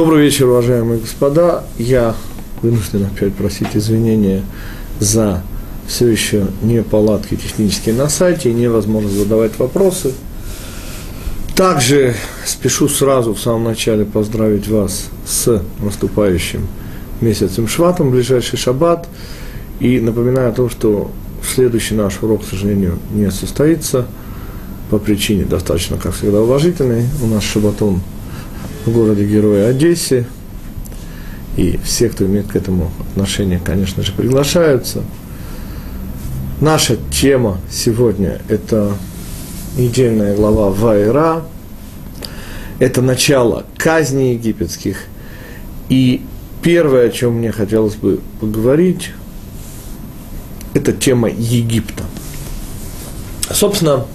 Добрый вечер, уважаемые господа. Я вынужден опять просить извинения за все еще неполадки технические на сайте и невозможность задавать вопросы. Также спешу сразу в самом начале поздравить вас с наступающим месяцем Шватом, ближайший шаббат. И напоминаю о том, что следующий наш урок, к сожалению, не состоится по причине достаточно, как всегда, уважительной. У нас шабатон в городе Героя Одессе. И все, кто имеет к этому отношение, конечно же, приглашаются. Наша тема сегодня – это недельная глава Вайра. Это начало казни египетских. И первое, о чем мне хотелось бы поговорить, это тема Египта. Собственно,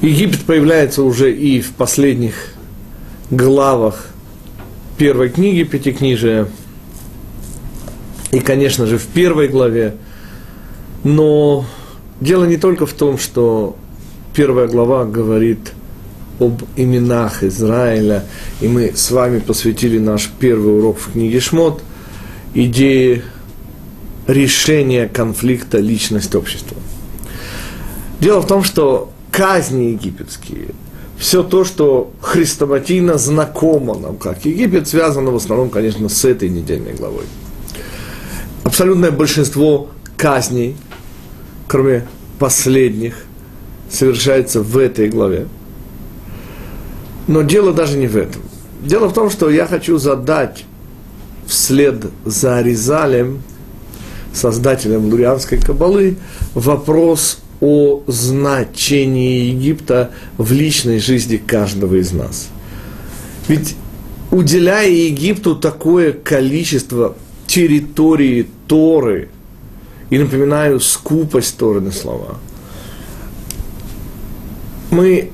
Египет появляется уже и в последних главах первой книги Пятикнижия, и, конечно же, в первой главе. Но дело не только в том, что первая глава говорит об именах Израиля, и мы с вами посвятили наш первый урок в книге Шмот, идее решения конфликта личность-общества. Дело в том, что казни египетские – все то, что хрестоматийно знакомо нам, как Египет, связано в основном, конечно, с этой недельной главой. Абсолютное большинство казней, кроме последних, совершается в этой главе. Но дело даже не в этом. Дело в том, что я хочу задать вслед за Аризалем, создателем лурианской кабалы, вопрос о значении Египта в личной жизни каждого из нас. Ведь уделяя Египту такое количество территории Торы, и напоминаю, скупость Торы на слова, мы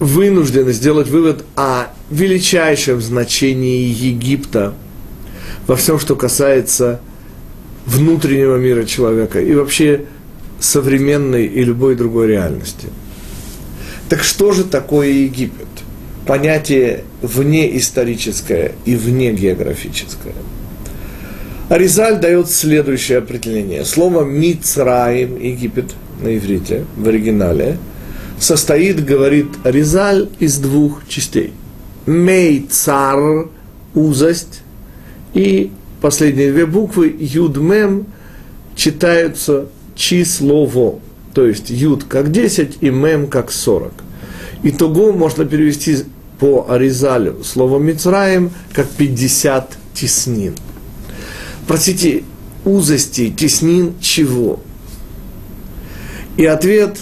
вынуждены сделать вывод о величайшем значении Египта во всем, что касается внутреннего мира человека и вообще современной и любой другой реальности. Так что же такое Египет? Понятие вне историческое и вне географическое. Аризаль дает следующее определение. Слово Мицраим, Египет на иврите, в оригинале, состоит, говорит Аризаль, из двух частей. Мейцар, узость, и последние две буквы, Юдмем, читаются числово, то есть юд как 10 и мем как 40. Итого можно перевести по Аризалю слово Мицраем как 50 теснин. Простите, узости, теснин чего? И ответ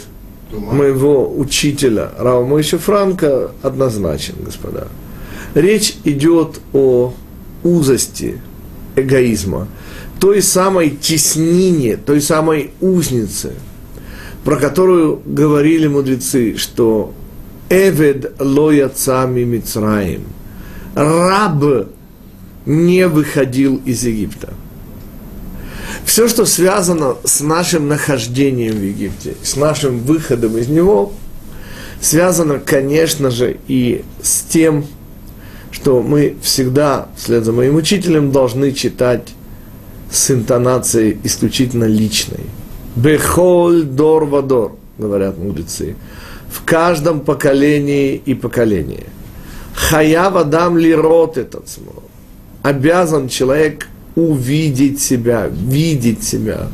моего учителя Рава Мойша Франка однозначен, господа. Речь идет о узости эгоизма – той самой теснине, той самой узнице, про которую говорили мудрецы, что Эвед лояцами Мицраим. Раб не выходил из Египта. Все, что связано с нашим нахождением в Египте, с нашим выходом из него, связано, конечно же, и с тем, что мы всегда, вслед за моим учителем, должны читать с интонацией исключительно личной. Бехоль дор вадор, говорят мудрецы. В каждом поколении и поколении. Хаяв адам лирот этот Обязан человек увидеть себя, видеть себя.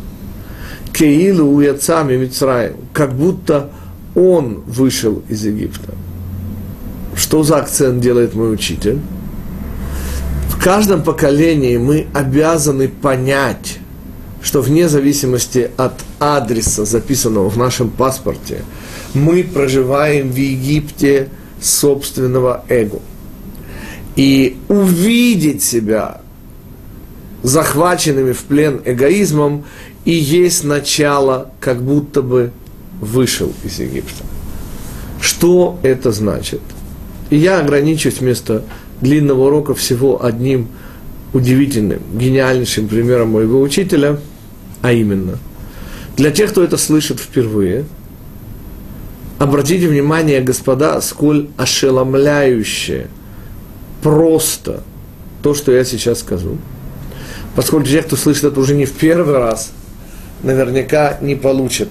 Кеилу уяцами Мицраем, как будто он вышел из Египта. Что за акцент делает мой учитель? Каждом поколении мы обязаны понять, что вне зависимости от адреса, записанного в нашем паспорте, мы проживаем в Египте собственного эго. И увидеть себя захваченными в плен эгоизмом и есть начало, как будто бы вышел из Египта. Что это значит? Я ограничусь вместо длинного урока всего одним удивительным, гениальнейшим примером моего учителя, а именно, для тех, кто это слышит впервые, обратите внимание, господа, сколь ошеломляюще, просто то, что я сейчас скажу. Поскольку те, кто слышит это уже не в первый раз, наверняка не получат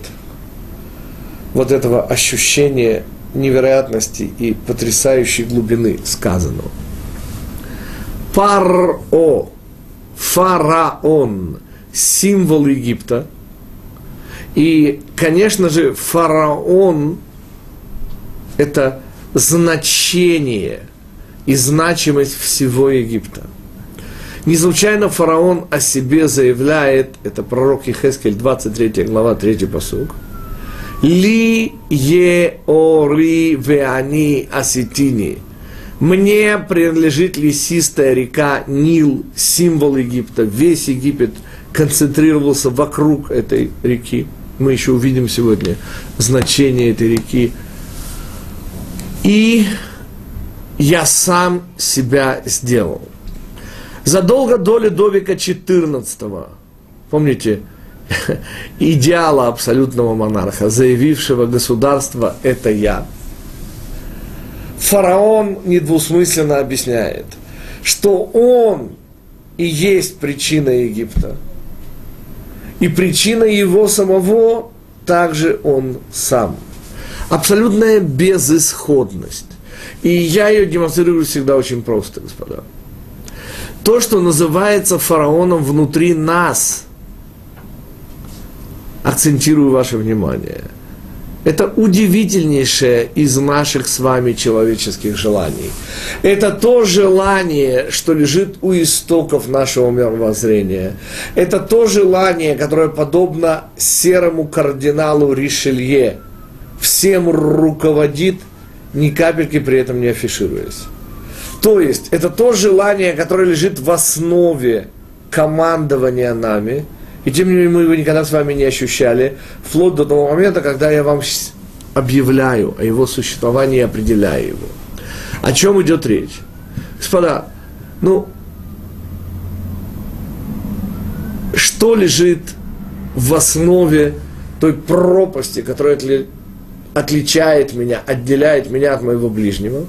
вот этого ощущения невероятности и потрясающей глубины сказанного. Паро, фараон, символ Египта. И, конечно же, фараон – это значение и значимость всего Египта. Не случайно фараон о себе заявляет, это пророк Ехескель, 23 глава, 3 посуг, «Ли е ори веани аситини» Мне принадлежит лесистая река Нил, символ Египта. Весь Египет концентрировался вокруг этой реки. Мы еще увидим сегодня значение этой реки. И я сам себя сделал. Задолго до Ледовика XIV, помните, идеала абсолютного монарха, заявившего государство «это я», фараон недвусмысленно объясняет, что он и есть причина Египта. И причина его самого также он сам. Абсолютная безысходность. И я ее демонстрирую всегда очень просто, господа. То, что называется фараоном внутри нас, акцентирую ваше внимание – это удивительнейшее из наших с вами человеческих желаний. Это то желание, что лежит у истоков нашего мировоззрения. Это то желание, которое подобно серому кардиналу Ришелье, всем руководит, ни капельки при этом не афишируясь. То есть, это то желание, которое лежит в основе командования нами – и тем не менее мы его никогда с вами не ощущали, вплоть до того момента, когда я вам объявляю о его существовании и определяю его. О чем идет речь? Господа, ну, что лежит в основе той пропасти, которая отли, отличает меня, отделяет меня от моего ближнего?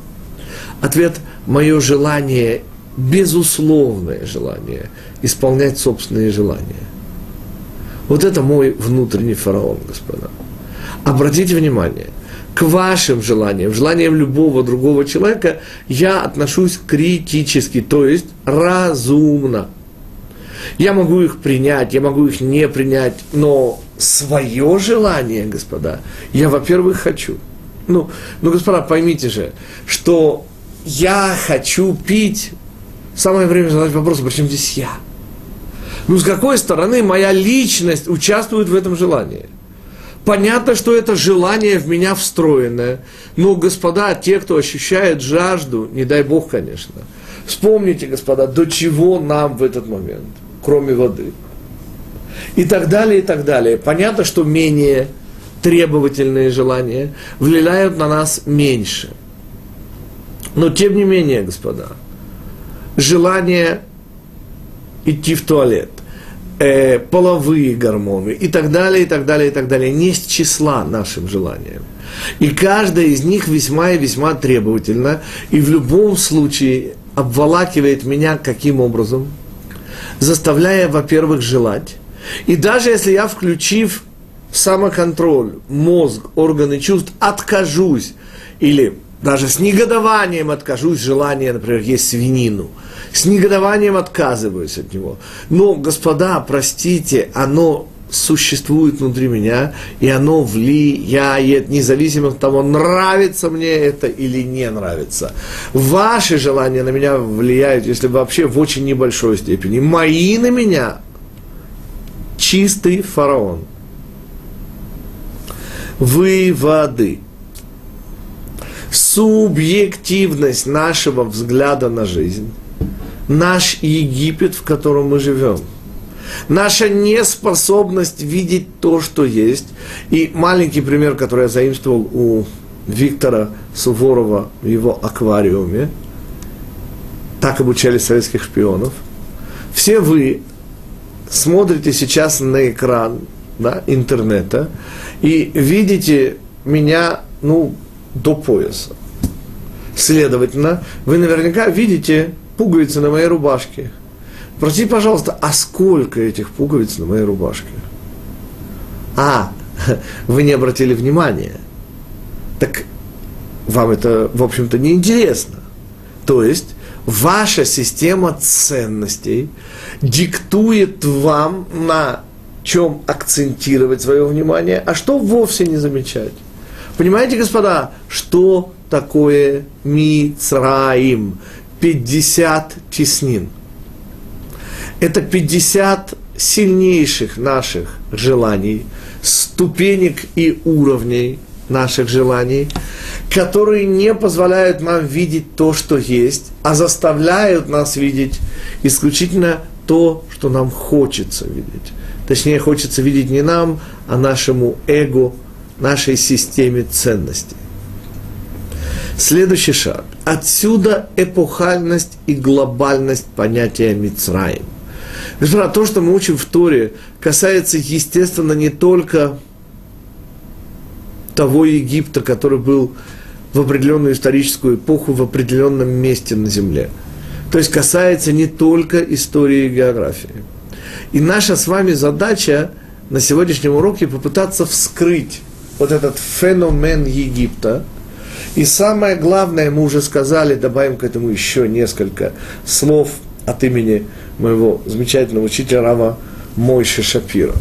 Ответ – мое желание, безусловное желание исполнять собственные желания. Вот это мой внутренний фараон, господа. Обратите внимание, к вашим желаниям, желаниям любого другого человека я отношусь критически, то есть разумно. Я могу их принять, я могу их не принять, но свое желание, господа, я, во-первых, хочу. Ну, ну, господа, поймите же, что я хочу пить. Самое время задать вопрос, почему здесь я? Ну, с какой стороны моя личность участвует в этом желании? Понятно, что это желание в меня встроенное. Но, господа, те, кто ощущает жажду, не дай Бог, конечно, вспомните, господа, до чего нам в этот момент, кроме воды. И так далее, и так далее. Понятно, что менее требовательные желания влияют на нас меньше. Но тем не менее, господа, желание идти в туалет, э, половые гормоны и так далее, и так далее, и так далее, не с числа нашим желаниям. И каждая из них весьма и весьма требовательна, и в любом случае обволакивает меня каким образом? Заставляя, во-первых, желать. И даже если я, включив самоконтроль, мозг, органы чувств, откажусь или даже с негодованием откажусь желания, например, есть свинину – с негодованием отказываюсь от него. Но, господа, простите, оно существует внутри меня, и оно влияет, независимо от того, нравится мне это или не нравится. Ваши желания на меня влияют, если вообще в очень небольшой степени. Мои на меня чистый фараон. Выводы. Субъективность нашего взгляда на жизнь наш Египет, в котором мы живем. Наша неспособность видеть то, что есть. И маленький пример, который я заимствовал у Виктора Суворова в его аквариуме. Так обучали советских шпионов. Все вы смотрите сейчас на экран да, интернета и видите меня ну, до пояса. Следовательно, вы наверняка видите пуговицы на моей рубашке. Прости, пожалуйста, а сколько этих пуговиц на моей рубашке? А, вы не обратили внимания. Так вам это, в общем-то, не интересно. То есть, ваша система ценностей диктует вам, на чем акцентировать свое внимание, а что вовсе не замечать. Понимаете, господа, что такое Мицраим? 50 теснин. Это 50 сильнейших наших желаний, ступенек и уровней наших желаний, которые не позволяют нам видеть то, что есть, а заставляют нас видеть исключительно то, что нам хочется видеть. Точнее, хочется видеть не нам, а нашему эго, нашей системе ценностей. Следующий шаг. Отсюда эпохальность и глобальность понятия Мицраим. Господа, то, что мы учим в Торе, касается, естественно, не только того Египта, который был в определенную историческую эпоху в определенном месте на Земле. То есть касается не только истории и географии. И наша с вами задача на сегодняшнем уроке попытаться вскрыть вот этот феномен Египта. И самое главное, мы уже сказали, добавим к этому еще несколько слов от имени моего замечательного учителя Рава Мойши Шапира.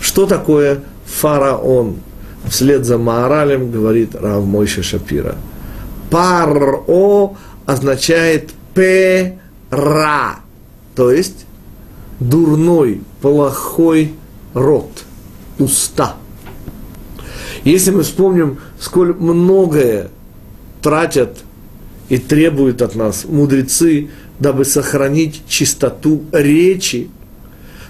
Что такое фараон? Вслед за Маоралем говорит Рав Мойши Шапира. Паро означает пера, то есть дурной, плохой рот, уста. Если мы вспомним, сколь многое тратят и требуют от нас мудрецы, дабы сохранить чистоту речи,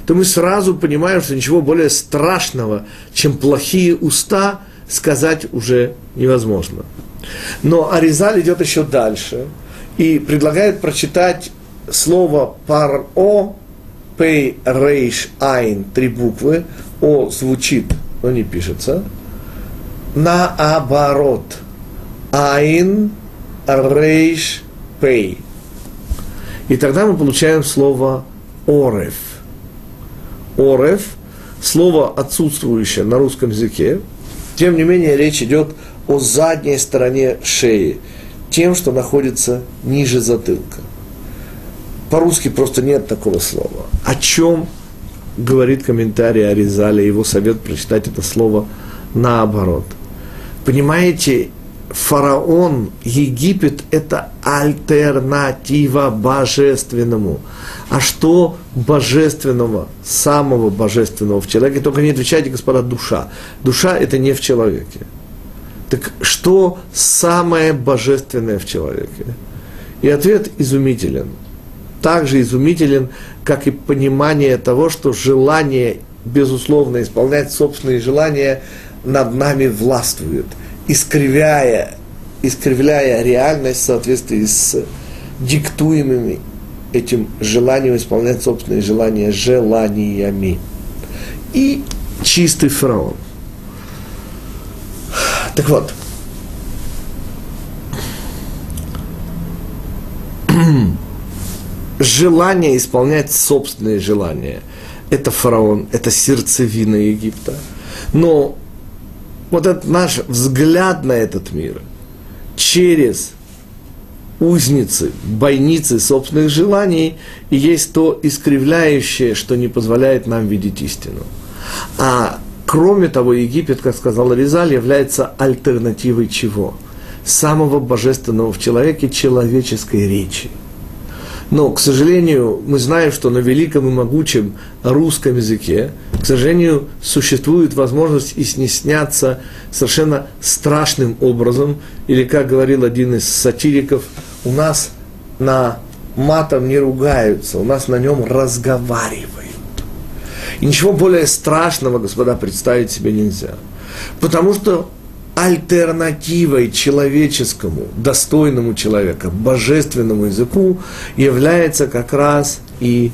то мы сразу понимаем, что ничего более страшного, чем плохие уста, сказать уже невозможно. Но Аризаль идет еще дальше и предлагает прочитать слово «паро», «пей», «рейш», «айн», три буквы, «о» звучит, но не пишется, наоборот. «Айн», «рейш», «пей». И тогда мы получаем слово «орев». «Орев» – слово отсутствующее на русском языке. Тем не менее, речь идет о задней стороне шеи, тем, что находится ниже затылка. По-русски просто нет такого слова. О чем говорит комментарий Аризаля, его совет прочитать это слово наоборот. Понимаете, фараон, Египет – это альтернатива божественному. А что божественного, самого божественного в человеке? Только не отвечайте, господа, душа. Душа – это не в человеке. Так что самое божественное в человеке? И ответ изумителен. Также изумителен, как и понимание того, что желание, безусловно, исполнять собственные желания над нами властвует – искривляя, искривляя реальность в соответствии с диктуемыми этим желанием исполнять собственные желания желаниями. И чистый фараон. Так вот, желание исполнять собственные желания. Это фараон, это сердцевина Египта. Но вот этот наш взгляд на этот мир через узницы, бойницы собственных желаний и есть то искривляющее, что не позволяет нам видеть истину. А кроме того, Египет, как сказал Ризаль, является альтернативой чего? Самого божественного в человеке человеческой речи – но, к сожалению, мы знаем, что на великом и могучем русском языке, к сожалению, существует возможность и снесняться совершенно страшным образом, или, как говорил один из сатириков, у нас на матом не ругаются, у нас на нем разговаривают. И ничего более страшного, господа, представить себе нельзя. Потому что альтернативой человеческому, достойному человека, божественному языку является как раз и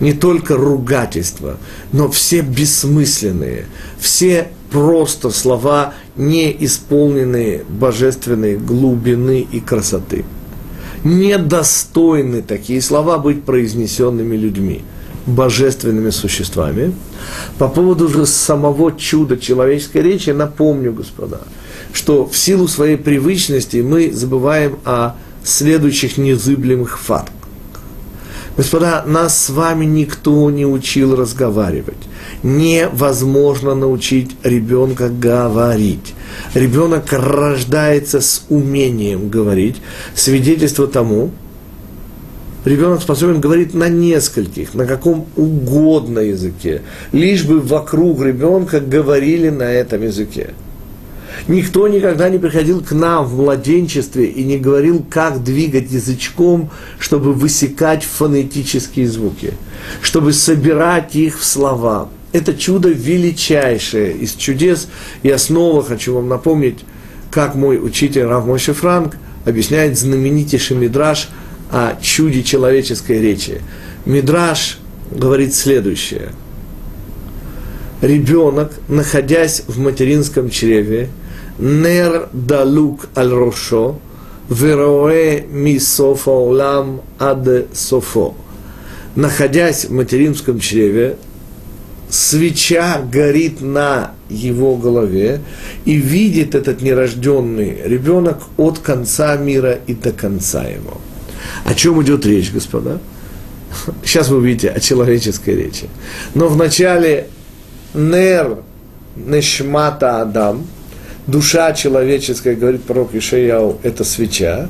не только ругательство, но все бессмысленные, все просто слова, не исполненные божественной глубины и красоты. недостойны такие слова быть произнесенными людьми, божественными существами. По поводу же самого чуда человеческой речи, напомню, господа, что в силу своей привычности мы забываем о следующих незыблемых фактах. Господа, нас с вами никто не учил разговаривать. Невозможно научить ребенка говорить. Ребенок рождается с умением говорить. Свидетельство тому, ребенок способен говорить на нескольких, на каком угодно языке, лишь бы вокруг ребенка говорили на этом языке. Никто никогда не приходил к нам в младенчестве и не говорил, как двигать язычком, чтобы высекать фонетические звуки, чтобы собирать их в слова. Это чудо величайшее из чудес. Я снова хочу вам напомнить, как мой учитель Рав Мойши Франк объясняет знаменитейший мидраж о чуде человеческой речи. Мидраж говорит следующее. Ребенок, находясь в материнском чреве, нер далук аль рошо, вероэ ми софа улам ад софо. Находясь в материнском чреве, свеча горит на его голове, и видит этот нерожденный ребенок от конца мира и до конца его. О чем идет речь, господа? Сейчас вы увидите о человеческой речи. Но вначале нер нешмата Адам – душа человеческая, говорит пророк Ишаяу, это свеча.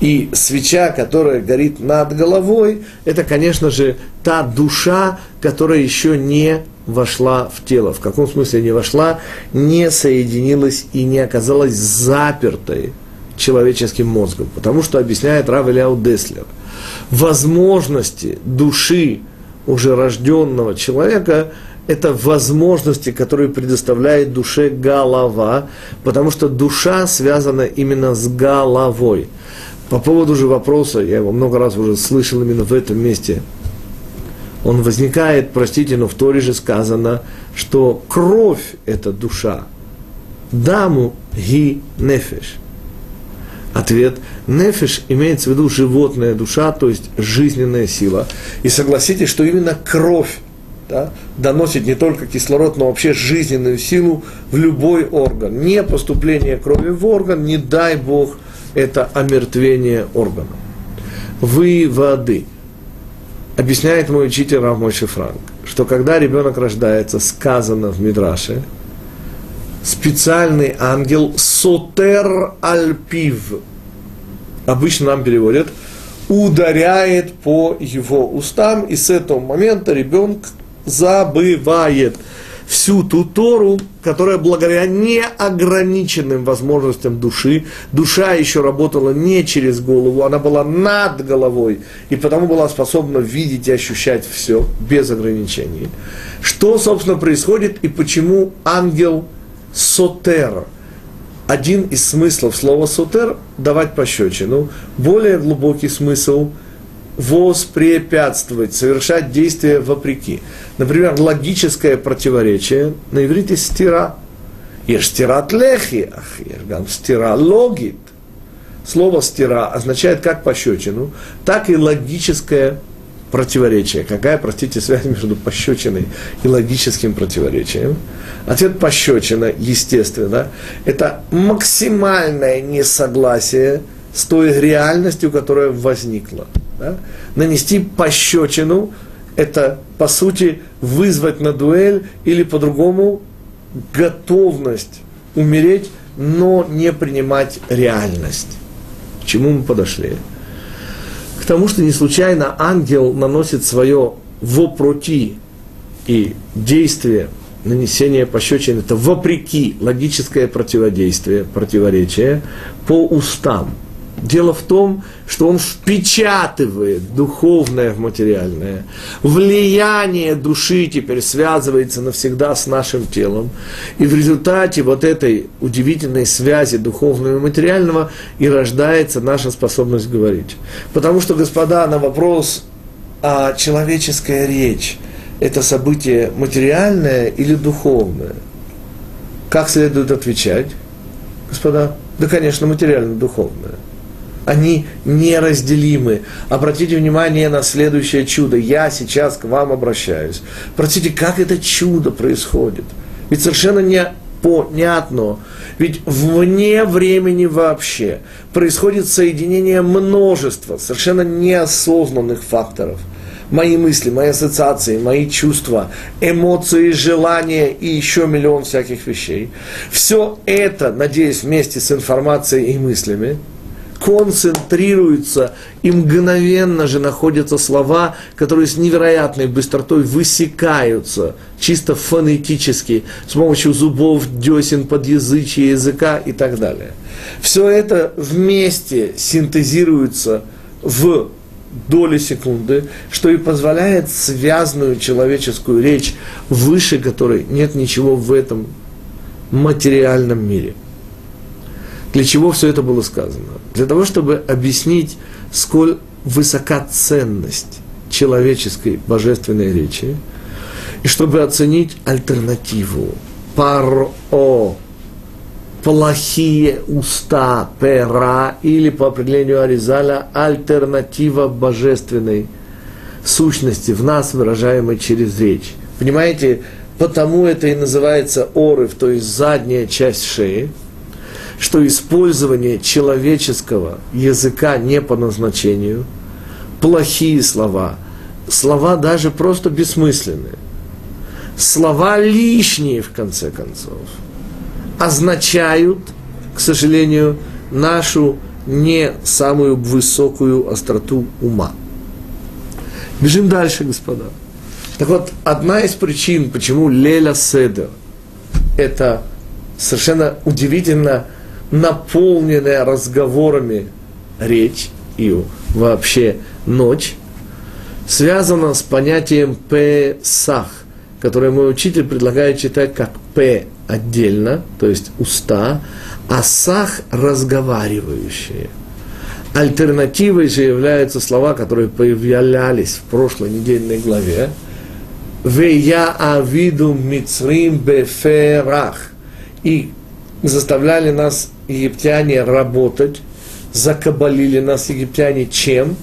И свеча, которая горит над головой, это, конечно же, та душа, которая еще не вошла в тело. В каком смысле не вошла? Не соединилась и не оказалась запертой человеческим мозгом. Потому что объясняет Рав Ильяу Деслер. Возможности души уже рожденного человека – это возможности, которые предоставляет душе голова, потому что душа связана именно с головой. По поводу же вопроса, я его много раз уже слышал именно в этом месте, он возникает, простите, но в Торе же сказано, что кровь – это душа. Даму ги нефеш. Ответ – нефеш имеется в виду животная душа, то есть жизненная сила. И согласитесь, что именно кровь да, доносит не только кислород, но вообще жизненную силу в любой орган. Не поступление крови в орган, не дай Бог, это омертвение органа. Выводы. Объясняет мой учитель Равмойши Франк, что когда ребенок рождается, сказано в Мидраше, специальный ангел сотер альпив, обычно нам переводят, ударяет по его устам, и с этого момента ребенок забывает всю ту Тору, которая благодаря неограниченным возможностям души, душа еще работала не через голову, она была над головой, и потому была способна видеть и ощущать все без ограничений. Что, собственно, происходит и почему ангел сотер? Один из смыслов слова сотер – давать пощечину. Более глубокий смысл – воспрепятствовать, совершать действия вопреки. Например, логическое противоречие на иврите стира. Ешь стират лехи, ах, стира логит. Слово стира означает как пощечину, так и логическое противоречие. Какая, простите, связь между пощечиной и логическим противоречием? Ответ пощечина, естественно, это максимальное несогласие с той реальностью, которая возникла. Да? Нанести пощечину – это, по сути, вызвать на дуэль или по-другому готовность умереть, но не принимать реальность. К чему мы подошли? Тому, что не случайно ангел наносит свое вопроти и действие нанесения пощечины, это вопреки логическое противодействие, противоречие по устам – Дело в том, что он впечатывает духовное в материальное. Влияние души теперь связывается навсегда с нашим телом. И в результате вот этой удивительной связи духовного и материального и рождается наша способность говорить. Потому что, господа, на вопрос, а человеческая речь – это событие материальное или духовное? Как следует отвечать, господа? Да, конечно, материально-духовное – они неразделимы. Обратите внимание на следующее чудо. Я сейчас к вам обращаюсь. Простите, как это чудо происходит? Ведь совершенно не понятно. Ведь вне времени вообще происходит соединение множества совершенно неосознанных факторов. Мои мысли, мои ассоциации, мои чувства, эмоции, желания и еще миллион всяких вещей. Все это, надеюсь, вместе с информацией и мыслями – концентрируются, и мгновенно же находятся слова, которые с невероятной быстротой высекаются, чисто фонетически, с помощью зубов, десен, подъязычия языка и так далее. Все это вместе синтезируется в доли секунды, что и позволяет связанную человеческую речь, выше которой нет ничего в этом материальном мире – для чего все это было сказано? Для того, чтобы объяснить, сколь высока ценность человеческой божественной речи, и чтобы оценить альтернативу. Паро, плохие уста, пера, или по определению Аризаля, альтернатива божественной сущности в нас, выражаемой через речь. Понимаете, потому это и называется орыв, то есть задняя часть шеи – что использование человеческого языка не по назначению, плохие слова, слова даже просто бессмысленные, слова лишние, в конце концов, означают, к сожалению, нашу не самую высокую остроту ума. Бежим дальше, господа. Так вот, одна из причин, почему Леля Седер – это совершенно удивительно – наполненная разговорами речь и вообще ночь, связана с понятием «песах», которое мой учитель предлагает читать как «п» отдельно, то есть уста, а «сах» – разговаривающие. Альтернативой же являются слова, которые появлялись в прошлой недельной главе. «Вея авиду мицрим беферах» и заставляли нас египтяне работать, закабалили нас египтяне чем?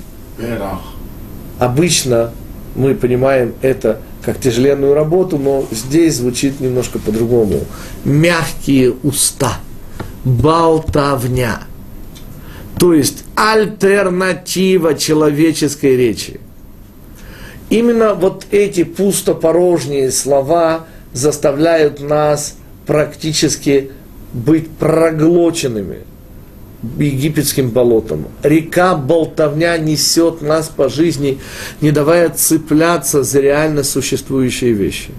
Обычно мы понимаем это как тяжеленную работу, но здесь звучит немножко по-другому. Мягкие уста, болтовня. То есть альтернатива человеческой речи. Именно вот эти пустопорожние слова заставляют нас практически быть проглоченными египетским болотом. Река болтовня несет нас по жизни, не давая цепляться за реально существующие вещи.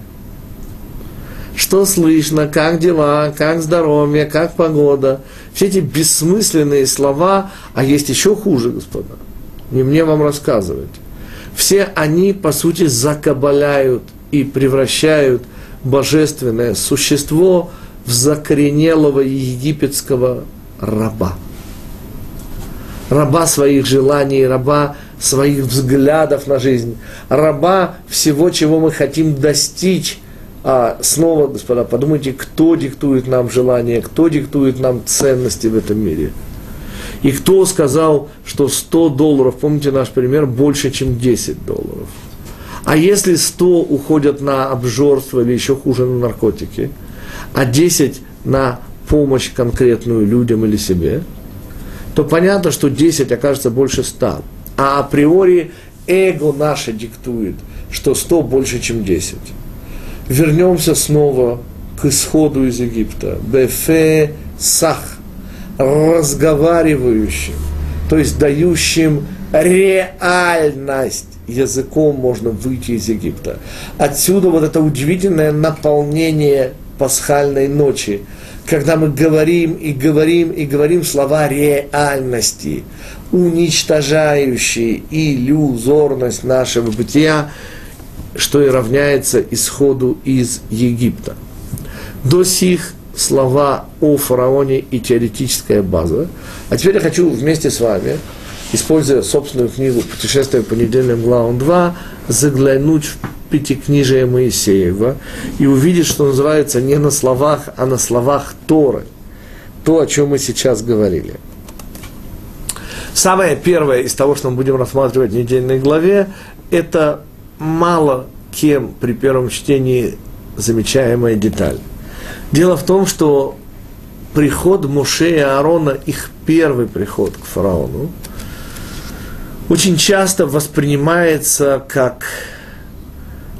Что слышно, как дела, как здоровье, как погода. Все эти бессмысленные слова, а есть еще хуже, господа. Не мне вам рассказывать. Все они, по сути, закабаляют и превращают божественное существо – в закоренелого египетского раба. Раба своих желаний, раба своих взглядов на жизнь, раба всего, чего мы хотим достичь. А снова, господа, подумайте, кто диктует нам желания, кто диктует нам ценности в этом мире. И кто сказал, что 100 долларов, помните наш пример, больше, чем 10 долларов. А если 100 уходят на обжорство или еще хуже на наркотики – а 10 на помощь конкретную людям или себе, то понятно, что 10 окажется больше 100. А априори эго наше диктует, что 100 больше, чем 10. Вернемся снова к исходу из Египта. Бефе сах, разговаривающим, то есть дающим реальность языком можно выйти из Египта. Отсюда вот это удивительное наполнение пасхальной ночи, когда мы говорим и говорим и говорим слова реальности, уничтожающие иллюзорность нашего бытия, что и равняется исходу из Египта. До сих слова о фараоне и теоретическая база. А теперь я хочу вместе с вами, используя собственную книгу «Путешествие по недельным главам 2», заглянуть в Пятикнижия Моисеева и увидит, что называется не на словах, а на словах Торы. То, о чем мы сейчас говорили. Самое первое из того, что мы будем рассматривать в недельной главе, это мало кем при первом чтении замечаемая деталь. Дело в том, что приход Муше и Аарона, их первый приход к фараону, очень часто воспринимается как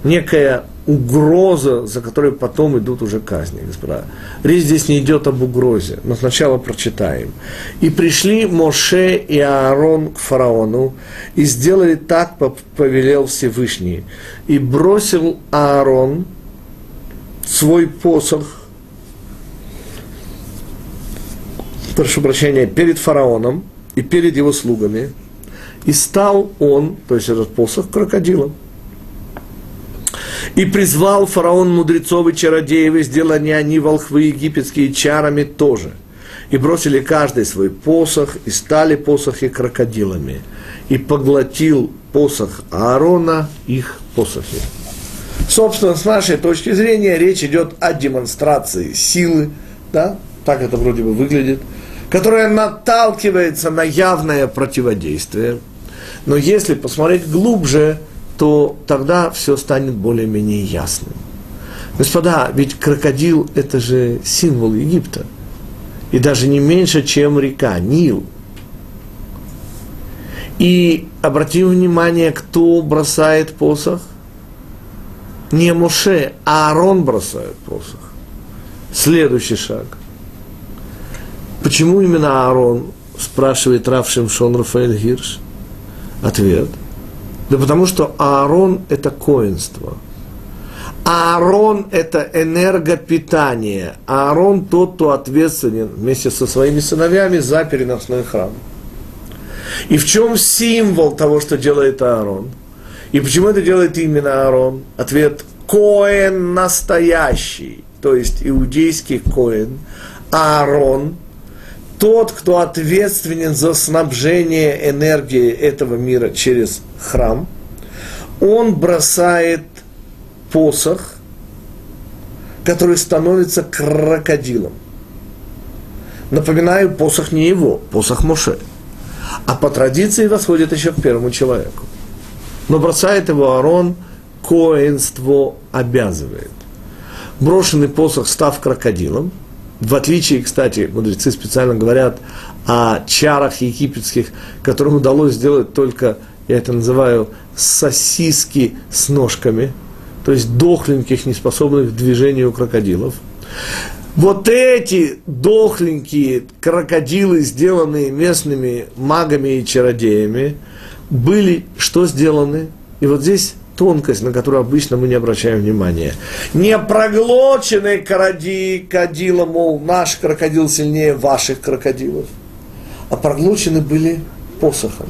некая угроза, за которой потом идут уже казни, господа. Речь здесь не идет об угрозе, но сначала прочитаем. «И пришли Моше и Аарон к фараону, и сделали так, повелел Всевышний. И бросил Аарон свой посох, прошу прощения, перед фараоном и перед его слугами, и стал он, то есть этот посох, крокодилом – и призвал фараон мудрецов и чародеев, и сделали они волхвы египетские чарами тоже. И бросили каждый свой посох, и стали посохи крокодилами. И поглотил посох Аарона их посохи. Собственно, с нашей точки зрения, речь идет о демонстрации силы, да, так это вроде бы выглядит, которая наталкивается на явное противодействие. Но если посмотреть глубже, то тогда все станет более-менее ясным. Господа, ведь крокодил – это же символ Египта. И даже не меньше, чем река Нил. И обратим внимание, кто бросает посох? Не Моше, а Аарон бросает посох. Следующий шаг. Почему именно Аарон, спрашивает Рав Шимшон Рафаэль Гирш? Ответ – да потому что Аарон – это коинство. Аарон – это энергопитание. Аарон – тот, кто ответственен вместе со своими сыновьями за переносной храм. И в чем символ того, что делает Аарон? И почему это делает именно Аарон? Ответ – Коэн настоящий, то есть иудейский Коэн. Аарон – тот, кто ответственен за снабжение энергии этого мира через храм, он бросает посох, который становится крокодилом. Напоминаю, посох не его, посох Моше. А по традиции восходит еще к первому человеку. Но бросает его Аарон, коинство обязывает. Брошенный посох, став крокодилом – в отличие, кстати, мудрецы специально говорят о чарах египетских, которым удалось сделать только, я это называю, сосиски с ножками, то есть дохленьких, неспособных к движению крокодилов. Вот эти дохленькие крокодилы, сделанные местными магами и чародеями, были что сделаны? И вот здесь тонкость, на которую обычно мы не обращаем внимания. Не проглоченный крокодила, мол, наш крокодил сильнее ваших крокодилов, а проглочены были посохом.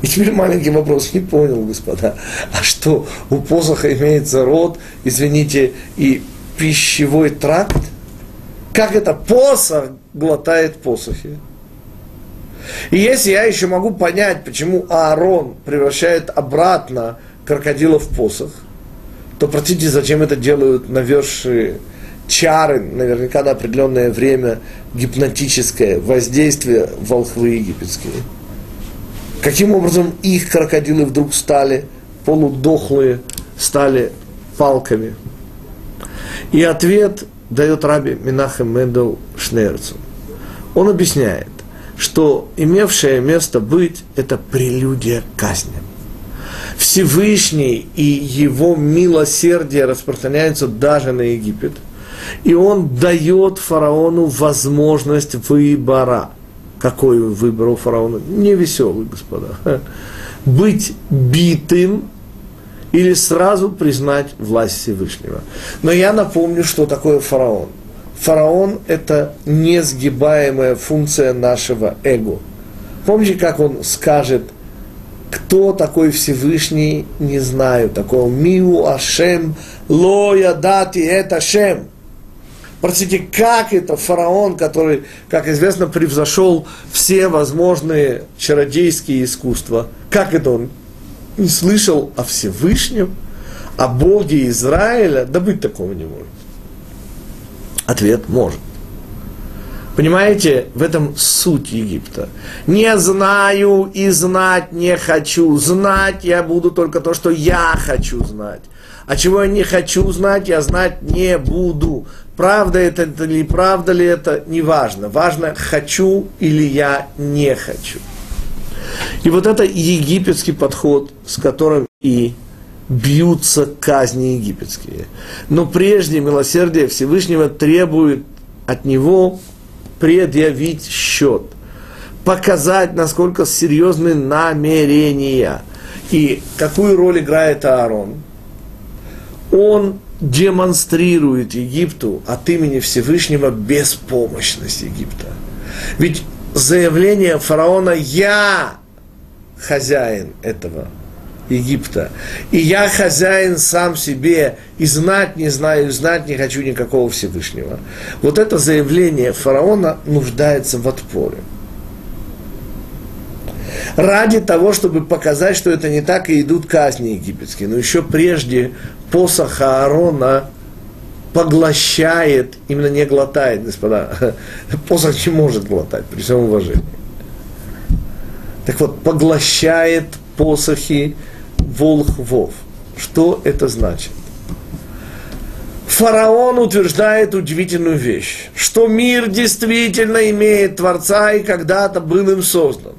И теперь маленький вопрос, не понял, господа, а что, у посоха имеется рот, извините, и пищевой тракт? Как это посох глотает посохи? И если я еще могу понять, почему Аарон превращает обратно крокодилов посох, то простите, зачем это делают навершие чары, наверняка на определенное время гипнотическое воздействие волхвы египетские. Каким образом их крокодилы вдруг стали полудохлые, стали палками? И ответ дает раби Минахем Мендел Шнерцу. Он объясняет, что имевшее место быть – это прелюдия к казням. Всевышний и его милосердие распространяются даже на Египет. И он дает фараону возможность выбора. Какой выбор у фараона? Не веселый, господа. Быть битым или сразу признать власть Всевышнего. Но я напомню, что такое фараон. Фараон – это несгибаемая функция нашего эго. Помните, как он скажет – кто такой Всевышний, не знаю. Такого Миу Ашем, Лоя Дати, это Шем. Простите, как это фараон, который, как известно, превзошел все возможные чародейские искусства, как это он не слышал о Всевышнем, о Боге Израиля? Да быть такого не может. Ответ – может. Понимаете, в этом суть Египта. Не знаю и знать не хочу. Знать я буду только то, что я хочу знать. А чего я не хочу знать, я знать не буду. Правда это или правда ли это, не важно. Важно, хочу или я не хочу. И вот это египетский подход, с которым и бьются казни египетские. Но прежде милосердие Всевышнего требует от него предъявить счет, показать, насколько серьезны намерения. И какую роль играет Аарон? Он демонстрирует Египту от имени Всевышнего беспомощность Египта. Ведь заявление фараона «Я хозяин этого Египта, и я хозяин сам себе, и знать не знаю, и знать не хочу никакого Всевышнего». Вот это заявление фараона нуждается в отпоре. Ради того, чтобы показать, что это не так, и идут казни египетские. Но еще прежде посох Аарона поглощает, именно не глотает, господа. Посох не может глотать, при всем уважении. Так вот, поглощает посохи волхвов. Что это значит? Фараон утверждает удивительную вещь, что мир действительно имеет Творца и когда-то был им создан.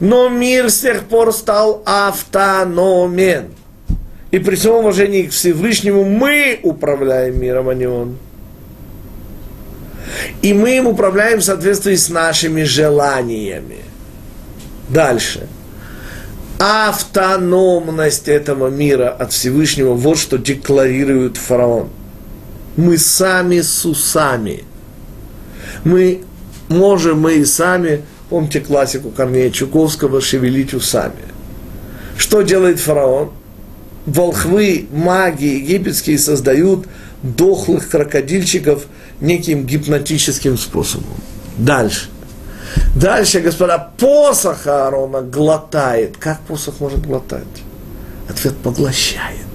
Но мир с тех пор стал автономен. И при всем уважении к Всевышнему мы управляем миром, а не он. И мы им управляем в соответствии с нашими желаниями. Дальше. Автономность этого мира от Всевышнего, вот что декларирует фараон. Мы сами с усами. Мы можем, мы и сами, помните классику Корнея Чуковского, шевелить усами. Что делает фараон? волхвы, маги египетские создают дохлых крокодильчиков неким гипнотическим способом. Дальше. Дальше, господа, посох Аарона глотает. Как посох может глотать? Ответ поглощает.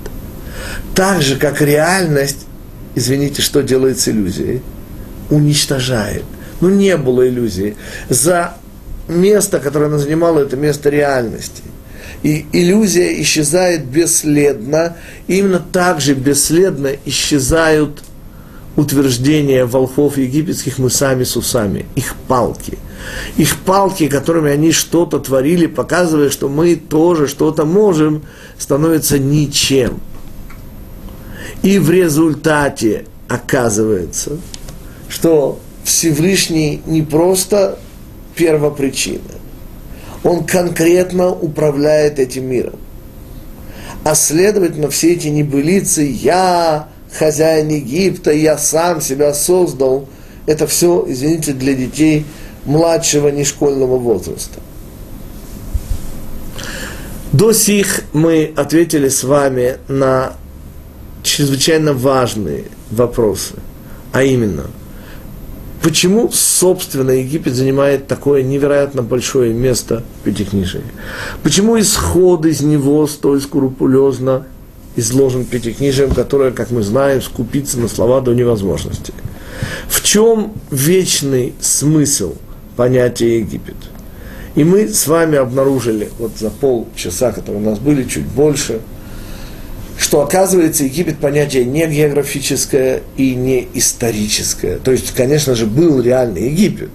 Так же, как реальность, извините, что делает с иллюзией? Уничтожает. Ну, не было иллюзии. За место, которое она занимала, это место реальности – и иллюзия исчезает бесследно. И именно так же бесследно исчезают утверждения волхов египетских мы сами с усами, их палки. Их палки, которыми они что-то творили, показывая, что мы тоже что-то можем, становятся ничем. И в результате оказывается, что Всевышний не просто первопричина, он конкретно управляет этим миром. А следовательно, все эти небылицы, я хозяин Египта, я сам себя создал, это все, извините, для детей младшего нешкольного возраста. До сих мы ответили с вами на чрезвычайно важные вопросы, а именно – Почему, собственно, Египет занимает такое невероятно большое место в Пятикнижии? Почему исход из него столь скрупулезно изложен Пятикнижием, которое, как мы знаем, скупится на слова до невозможности? В чем вечный смысл понятия Египет? И мы с вами обнаружили, вот за полчаса, которые у нас были, чуть больше – что оказывается Египет понятие не географическое и не историческое. То есть, конечно же, был реальный Египет,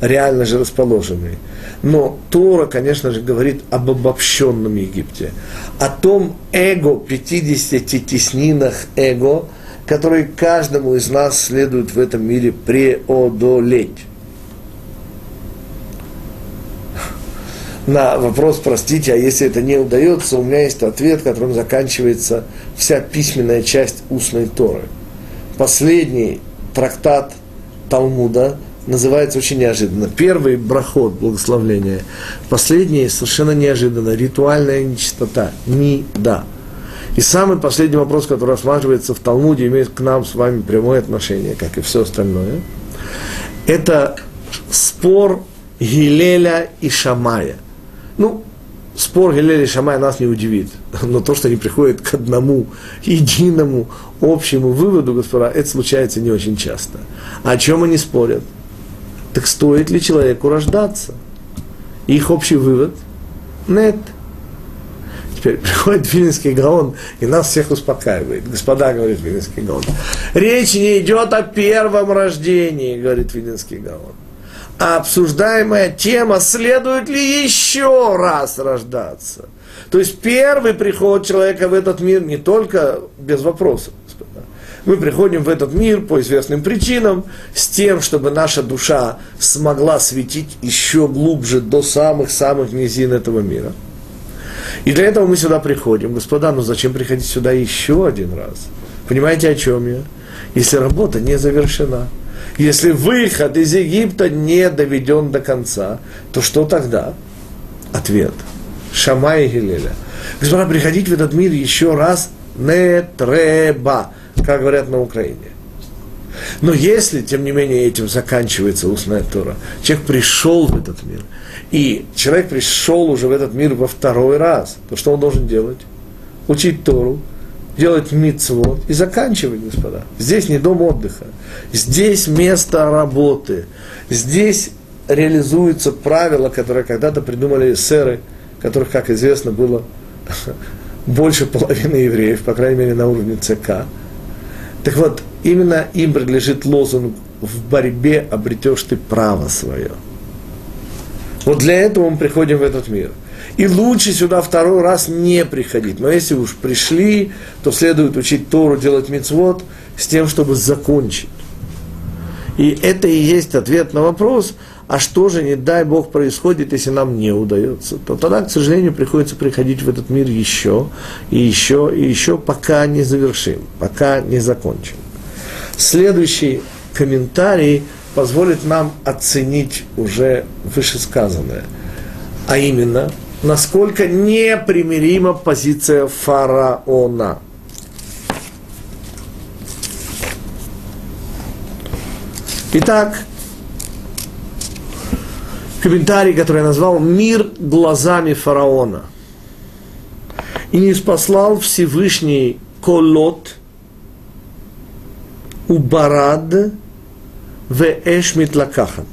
реально же расположенный. Но Тора, конечно же, говорит об обобщенном Египте, о том эго, 50 теснинах эго, которые каждому из нас следует в этом мире преодолеть. на вопрос, простите, а если это не удается, у меня есть ответ, которым заканчивается вся письменная часть устной Торы. Последний трактат Талмуда называется очень неожиданно. Первый брахот, благословление. Последний совершенно неожиданно, ритуальная нечистота, ни да. И самый последний вопрос, который рассматривается в Талмуде, имеет к нам с вами прямое отношение, как и все остальное. Это спор Гилеля и Шамая – ну, спор Гелели Шамай нас не удивит, но то, что они приходят к одному единому общему выводу, господа, это случается не очень часто. О чем они спорят? Так стоит ли человеку рождаться? Их общий вывод – нет. Теперь приходит Вильнинский Гаон и нас всех успокаивает. Господа, говорит Вильнинский Гаон, речь не идет о первом рождении, говорит Вильнинский Гаон. А обсуждаемая тема, следует ли еще раз рождаться. То есть первый приход человека в этот мир не только без вопросов. Мы приходим в этот мир по известным причинам, с тем, чтобы наша душа смогла светить еще глубже до самых-самых низин этого мира. И для этого мы сюда приходим. Господа, ну зачем приходить сюда еще один раз? Понимаете, о чем я? Если работа не завершена, если выход из Египта не доведен до конца, то что тогда? Ответ. Шама и Гилеля. Господа, приходить в этот мир еще раз не треба как говорят на Украине. Но если, тем не менее, этим заканчивается устная Тора, человек пришел в этот мир, и человек пришел уже в этот мир во второй раз, то что он должен делать? Учить Тору, делать мицвод и заканчивать, господа. Здесь не дом отдыха, здесь место работы, здесь реализуются правила, которые когда-то придумали эсеры, которых, как известно, было больше половины евреев, по крайней мере, на уровне ЦК – так вот, именно им принадлежит лозунг «В борьбе обретешь ты право свое». Вот для этого мы приходим в этот мир. И лучше сюда второй раз не приходить. Но если уж пришли, то следует учить Тору, делать мицвод с тем, чтобы закончить. И это и есть ответ на вопрос, а что же, не дай Бог, происходит, если нам не удается, то тогда, к сожалению, приходится приходить в этот мир еще, и еще, и еще, пока не завершим, пока не закончим. Следующий комментарий позволит нам оценить уже вышесказанное, а именно, насколько непримирима позиция фараона – Итак, комментарий, который я назвал «Мир глазами фараона». И не спаслал Всевышний колот, убарад, в эшмит лакахан.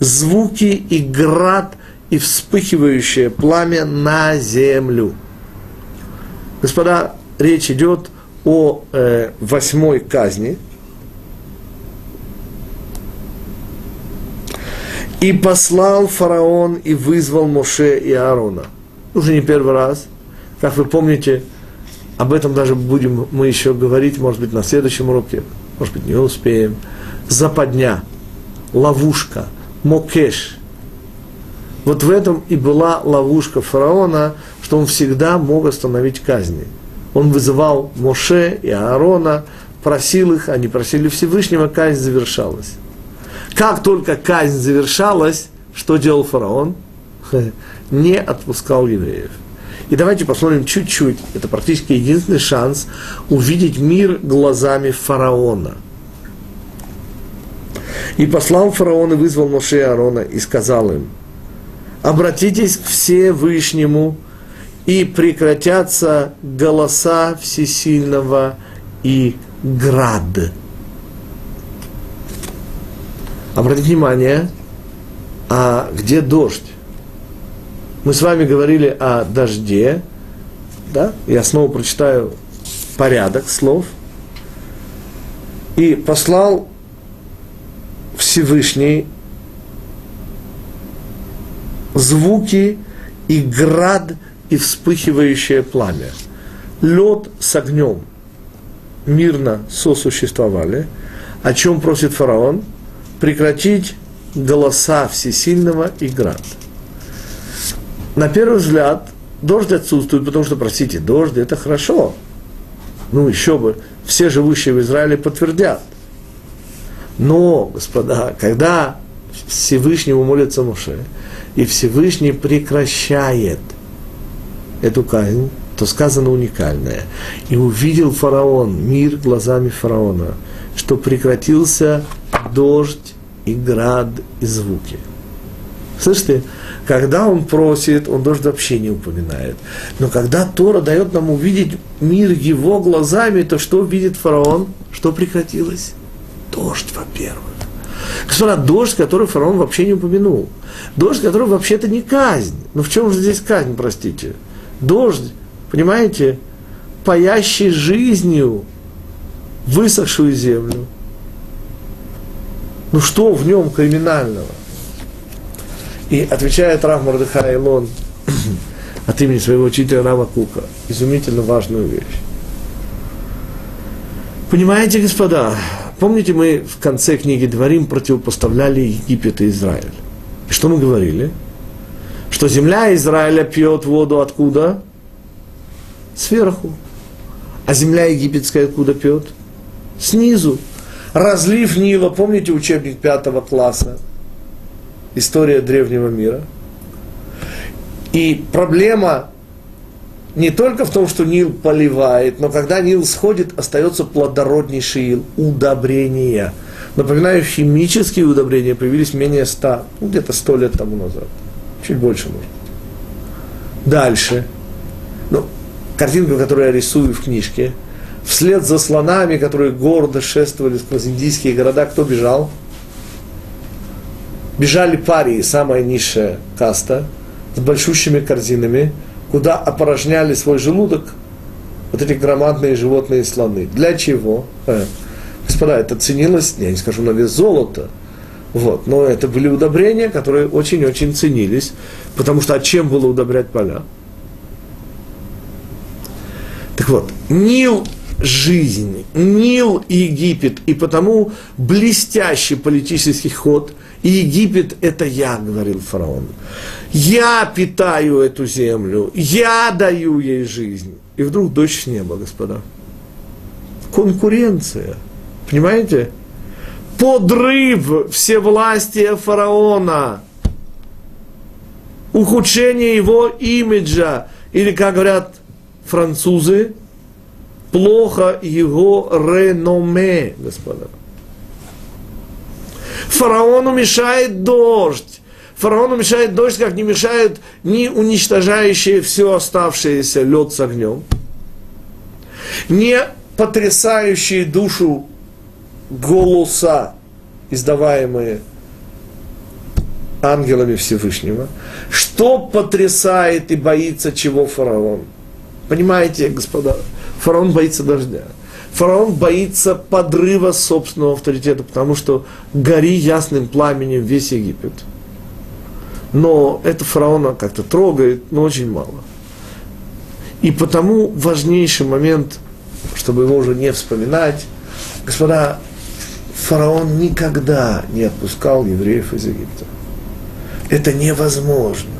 Звуки и град и вспыхивающее пламя на землю. Господа, речь идет о э, восьмой казни – И послал фараон и вызвал Моше и Аарона. Уже не первый раз. Как вы помните, об этом даже будем мы еще говорить, может быть, на следующем уроке, может быть, не успеем. Западня, ловушка, мокеш. Вот в этом и была ловушка фараона, что он всегда мог остановить казни. Он вызывал Моше и Аарона, просил их, они просили Всевышнего, казнь завершалась. Как только казнь завершалась, что делал фараон? Не отпускал евреев. И давайте посмотрим чуть-чуть, это практически единственный шанс увидеть мир глазами фараона. И послал фараон и вызвал Моше и Аарона и сказал им, обратитесь к Всевышнему, и прекратятся голоса всесильного и град. Обратите внимание, а где дождь? Мы с вами говорили о дожде, да? Я снова прочитаю порядок слов. И послал Всевышний звуки и град и вспыхивающее пламя. Лед с огнем мирно сосуществовали. О чем просит фараон? Прекратить голоса всесильного и град. На первый взгляд, дождь отсутствует, потому что, простите, дождь – это хорошо. Ну, еще бы, все живущие в Израиле подтвердят. Но, господа, когда Всевышнему молится Моше, и Всевышний прекращает эту казнь, то сказано уникальное. И увидел фараон, мир глазами фараона, что прекратился дождь и град и звуки. Слышите, когда он просит, он дождь вообще не упоминает. Но когда Тора дает нам увидеть мир его глазами, то что видит фараон? Что прекратилось? Дождь, во-первых. Господа, дождь, который фараон вообще не упомянул. Дождь, который вообще-то не казнь. Ну в чем же здесь казнь, простите? Дождь, понимаете, паящий жизнью высохшую землю. Ну что в нем криминального? И отвечает Рав Мордыха Илон от имени своего учителя Рава Кука изумительно важную вещь. Понимаете, господа, помните, мы в конце книги Дворим противопоставляли Египет и Израиль. И что мы говорили? Что земля Израиля пьет воду откуда? Сверху. А земля египетская откуда пьет? Снизу. Разлив Нила, помните учебник пятого класса? История древнего мира. И проблема не только в том, что Нил поливает, но когда Нил сходит, остается плодороднейший ил, удобрения. Напоминаю, химические удобрения появились менее ста, ну, где-то сто лет тому назад. Чуть больше, может Дальше. Ну, картинку, которую я рисую в книжке. Вслед за слонами, которые гордо шествовали сквозь индийские города, кто бежал? Бежали парии, самая низшая каста, с большущими корзинами – куда опорожняли свой желудок вот эти громадные животные слоны. Для чего? Э, господа, это ценилось, я не скажу на вес золота, вот, но это были удобрения, которые очень-очень ценились, потому что а чем было удобрять поля? Так вот, Нил жизнь, Нил Египет, и потому блестящий политический ход – и Египет – это я, говорил фараон. Я питаю эту землю, я даю ей жизнь. И вдруг дождь с неба, господа. Конкуренция. Понимаете? Подрыв всевластия фараона. Ухудшение его имиджа. Или, как говорят французы, плохо его реноме, господа. Фараону мешает дождь. Фараону мешает дождь, как не мешает ни уничтожающий все оставшееся лед с огнем, не потрясающие душу голоса, издаваемые ангелами Всевышнего. Что потрясает и боится чего фараон? Понимаете, господа, фараон боится дождя. Фараон боится подрыва собственного авторитета, потому что гори ясным пламенем весь Египет. Но это фараона как-то трогает, но очень мало. И потому важнейший момент, чтобы его уже не вспоминать, господа, фараон никогда не отпускал евреев из Египта. Это невозможно.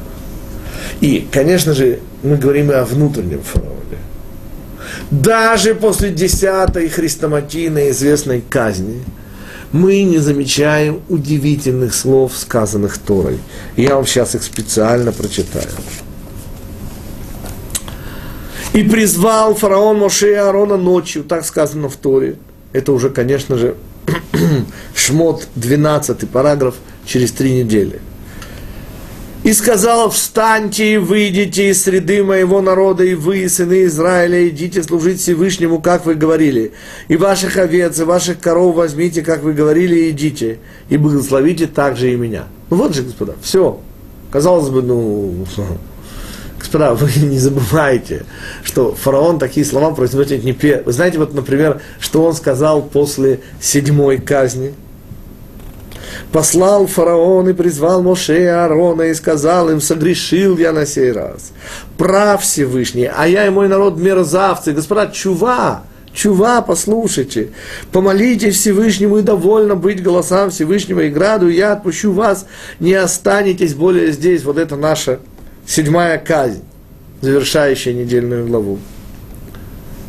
И, конечно же, мы говорим и о внутреннем фараоне. Даже после десятой хрестоматийной известной казни мы не замечаем удивительных слов, сказанных Торой. Я вам сейчас их специально прочитаю. И призвал фараон Моше и Аарона ночью, так сказано в Торе. Это уже, конечно же, Шмот, 12 параграф, через три недели и сказал, встаньте и выйдите из среды моего народа, и вы, сыны Израиля, идите служить Всевышнему, как вы говорили. И ваших овец, и ваших коров возьмите, как вы говорили, и идите, и благословите также и меня. Ну вот же, господа, все. Казалось бы, ну, господа, вы не забывайте, что фараон такие слова произносит не первый. Вы знаете, вот, например, что он сказал после седьмой казни – послал фараон и призвал Моше и Аарона и сказал им, согрешил я на сей раз. Прав Всевышний, а я и мой народ мерзавцы. Господа, чува, чува, послушайте, помолитесь Всевышнему и довольно быть голосам Всевышнего и граду, и я отпущу вас, не останетесь более здесь. Вот это наша седьмая казнь, завершающая недельную главу.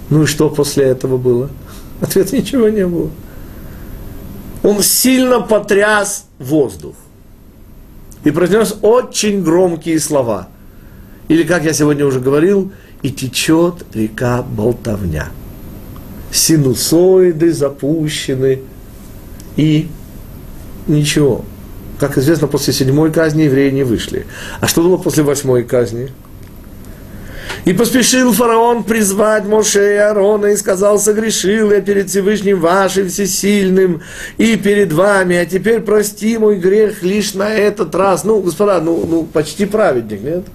Ну и что после этого было? Ответ ничего не было он сильно потряс воздух и произнес очень громкие слова. Или, как я сегодня уже говорил, и течет река болтовня. Синусоиды запущены, и ничего. Как известно, после седьмой казни евреи не вышли. А что было после восьмой казни? И поспешил фараон призвать Моше и Аарона и сказал, согрешил я перед Всевышним вашим всесильным и перед вами, а теперь прости мой грех лишь на этот раз. Ну, господа, ну, ну почти праведник, нет?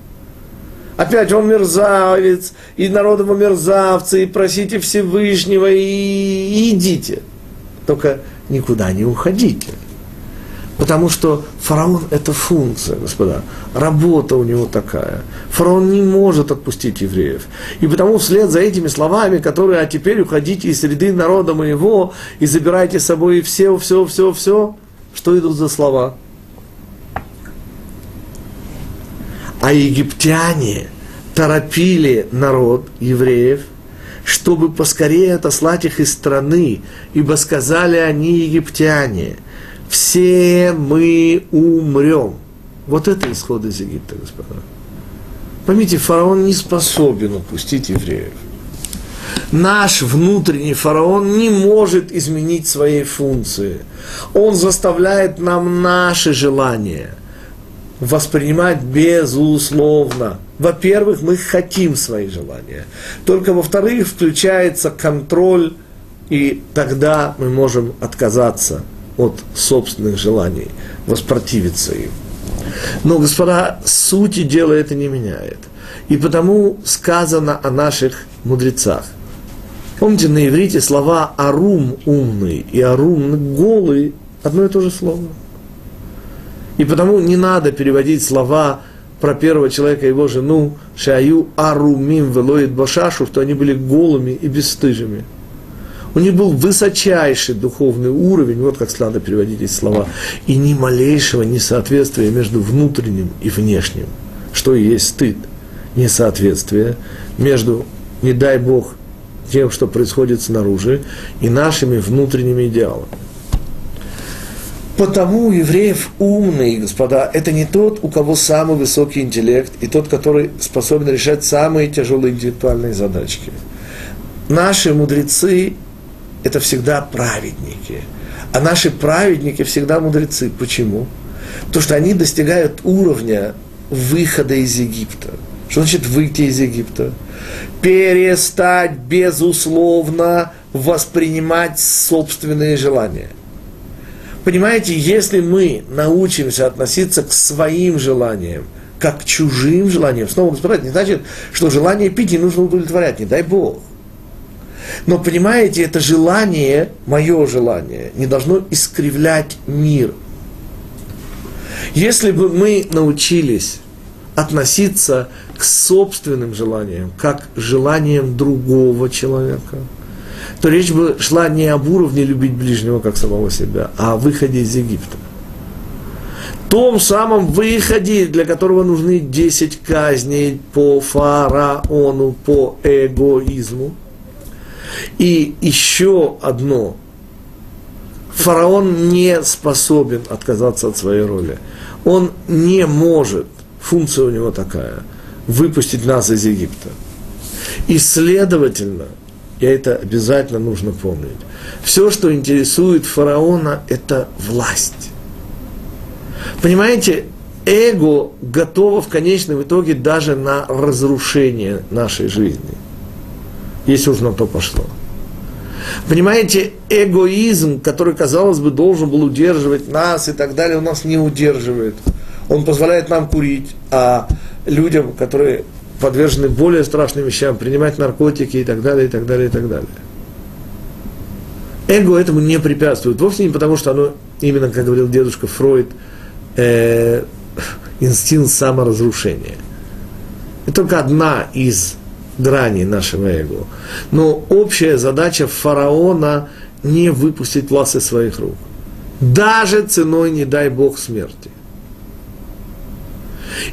Опять он мерзавец, и народ его мерзавцы, и просите Всевышнего, и, и идите. Только никуда не уходите. Потому что фараон – это функция, господа. Работа у него такая. Фараон не может отпустить евреев. И потому вслед за этими словами, которые «а теперь уходите из среды народа моего и забирайте с собой все, все, все, все», что идут за слова? А египтяне торопили народ евреев, чтобы поскорее отослать их из страны, ибо сказали они египтяне – все мы умрем. Вот это исход из Египта, господа. Поймите, фараон не способен отпустить евреев. Наш внутренний фараон не может изменить своей функции. Он заставляет нам наши желания воспринимать безусловно. Во-первых, мы хотим свои желания. Только во-вторых, включается контроль, и тогда мы можем отказаться от собственных желаний, воспротивиться им. Но, господа, сути дела это не меняет. И потому сказано о наших мудрецах. Помните, на иврите слова «арум» – умный и «арум» – голый – одно и то же слово. И потому не надо переводить слова про первого человека и его жену «шаю арумим велоид башашу», что они были голыми и бесстыжими – у них был высочайший духовный уровень, вот как надо переводить эти слова, и ни малейшего несоответствия между внутренним и внешним, что и есть стыд, несоответствие между, не дай Бог, тем, что происходит снаружи, и нашими внутренними идеалами. Потому у евреев умные, господа, это не тот, у кого самый высокий интеллект, и тот, который способен решать самые тяжелые интеллектуальные задачки. Наши мудрецы это всегда праведники. А наши праведники всегда мудрецы. Почему? Потому что они достигают уровня выхода из Египта. Что значит выйти из Египта? Перестать безусловно воспринимать собственные желания. Понимаете, если мы научимся относиться к своим желаниям, как к чужим желаниям, снова, господа, не значит, что желание пить не нужно удовлетворять, не дай Бог. Но понимаете, это желание, мое желание, не должно искривлять мир. Если бы мы научились относиться к собственным желаниям, как желаниям другого человека, то речь бы шла не об уровне любить ближнего, как самого себя, а о выходе из Египта. Том самом выходе, для которого нужны 10 казней по фараону, по эгоизму – и еще одно. Фараон не способен отказаться от своей роли. Он не может, функция у него такая, выпустить нас из Египта. И следовательно, и это обязательно нужно помнить, все, что интересует фараона, это власть. Понимаете, эго готово в конечном итоге даже на разрушение нашей жизни если уж на то пошло. Понимаете, эгоизм, который, казалось бы, должен был удерживать нас и так далее, он нас не удерживает. Он позволяет нам курить, а людям, которые подвержены более страшным вещам, принимать наркотики и так далее, и так далее, и так далее. Эго этому не препятствует. Вовсе не потому, что оно, именно, как говорил дедушка Фройд, э, инстинкт саморазрушения. Это только одна из грани нашего эго. Но общая задача фараона не выпустить власть из своих рук. Даже ценой, не дай Бог, смерти.